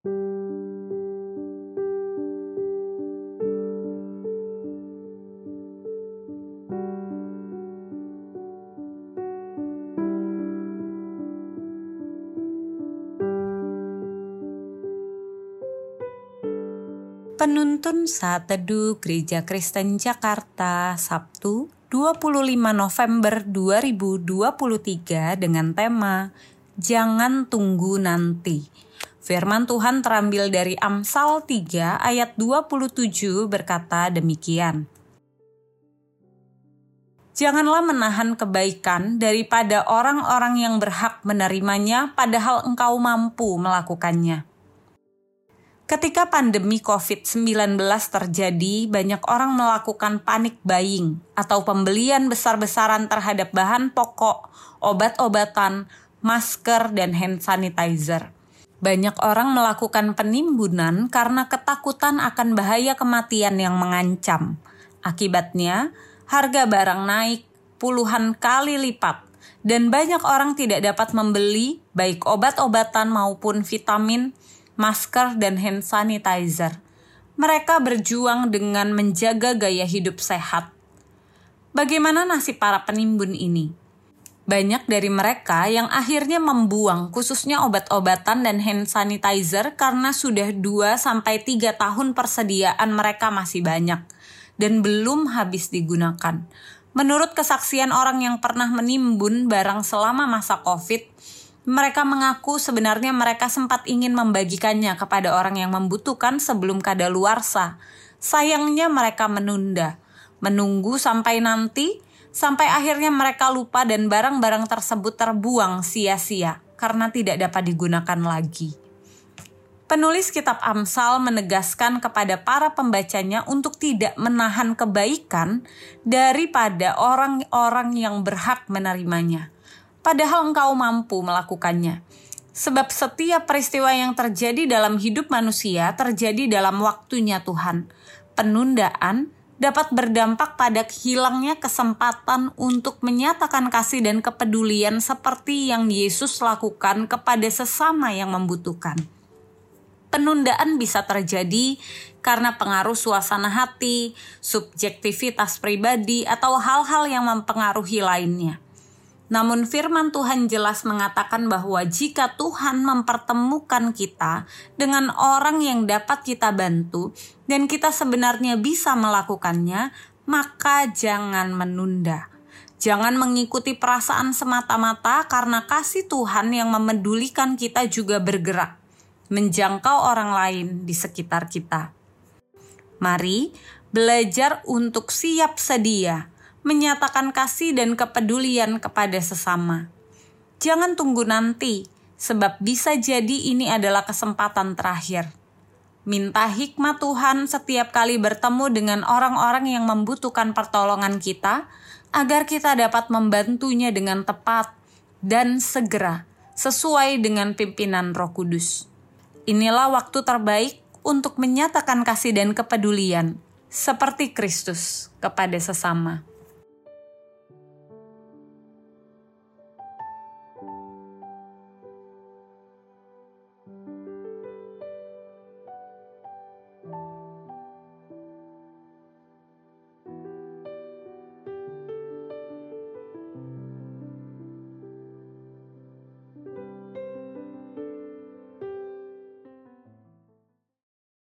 Penuntun Saat Teduh Gereja Kristen Jakarta Sabtu 25 November 2023 dengan tema Jangan Tunggu Nanti. Firman Tuhan terambil dari Amsal 3 ayat 27 berkata demikian. Janganlah menahan kebaikan daripada orang-orang yang berhak menerimanya padahal engkau mampu melakukannya Ketika pandemi COVID-19 terjadi, banyak orang melakukan panik buying atau pembelian besar-besaran terhadap bahan pokok, obat-obatan, masker, dan hand sanitizer. Banyak orang melakukan penimbunan karena ketakutan akan bahaya kematian yang mengancam. Akibatnya, harga barang naik puluhan kali lipat dan banyak orang tidak dapat membeli baik obat-obatan maupun vitamin masker, dan hand sanitizer. Mereka berjuang dengan menjaga gaya hidup sehat. Bagaimana nasib para penimbun ini? Banyak dari mereka yang akhirnya membuang khususnya obat-obatan dan hand sanitizer karena sudah 2-3 tahun persediaan mereka masih banyak dan belum habis digunakan. Menurut kesaksian orang yang pernah menimbun barang selama masa COVID, mereka mengaku sebenarnya mereka sempat ingin membagikannya kepada orang yang membutuhkan sebelum kadaluarsa. Sayangnya mereka menunda, menunggu sampai nanti, sampai akhirnya mereka lupa dan barang-barang tersebut terbuang sia-sia karena tidak dapat digunakan lagi. Penulis kitab Amsal menegaskan kepada para pembacanya untuk tidak menahan kebaikan daripada orang-orang yang berhak menerimanya padahal engkau mampu melakukannya. Sebab setiap peristiwa yang terjadi dalam hidup manusia terjadi dalam waktunya Tuhan. Penundaan dapat berdampak pada hilangnya kesempatan untuk menyatakan kasih dan kepedulian seperti yang Yesus lakukan kepada sesama yang membutuhkan. Penundaan bisa terjadi karena pengaruh suasana hati, subjektivitas pribadi, atau hal-hal yang mempengaruhi lainnya. Namun firman Tuhan jelas mengatakan bahwa jika Tuhan mempertemukan kita dengan orang yang dapat kita bantu dan kita sebenarnya bisa melakukannya, maka jangan menunda. Jangan mengikuti perasaan semata-mata karena kasih Tuhan yang memedulikan kita juga bergerak, menjangkau orang lain di sekitar kita. Mari belajar untuk siap sedia menyatakan kasih dan kepedulian kepada sesama. Jangan tunggu nanti, sebab bisa jadi ini adalah kesempatan terakhir. Minta hikmat Tuhan setiap kali bertemu dengan orang-orang yang membutuhkan pertolongan kita, agar kita dapat membantunya dengan tepat dan segera, sesuai dengan pimpinan Roh Kudus. Inilah waktu terbaik untuk menyatakan kasih dan kepedulian, seperti Kristus kepada sesama.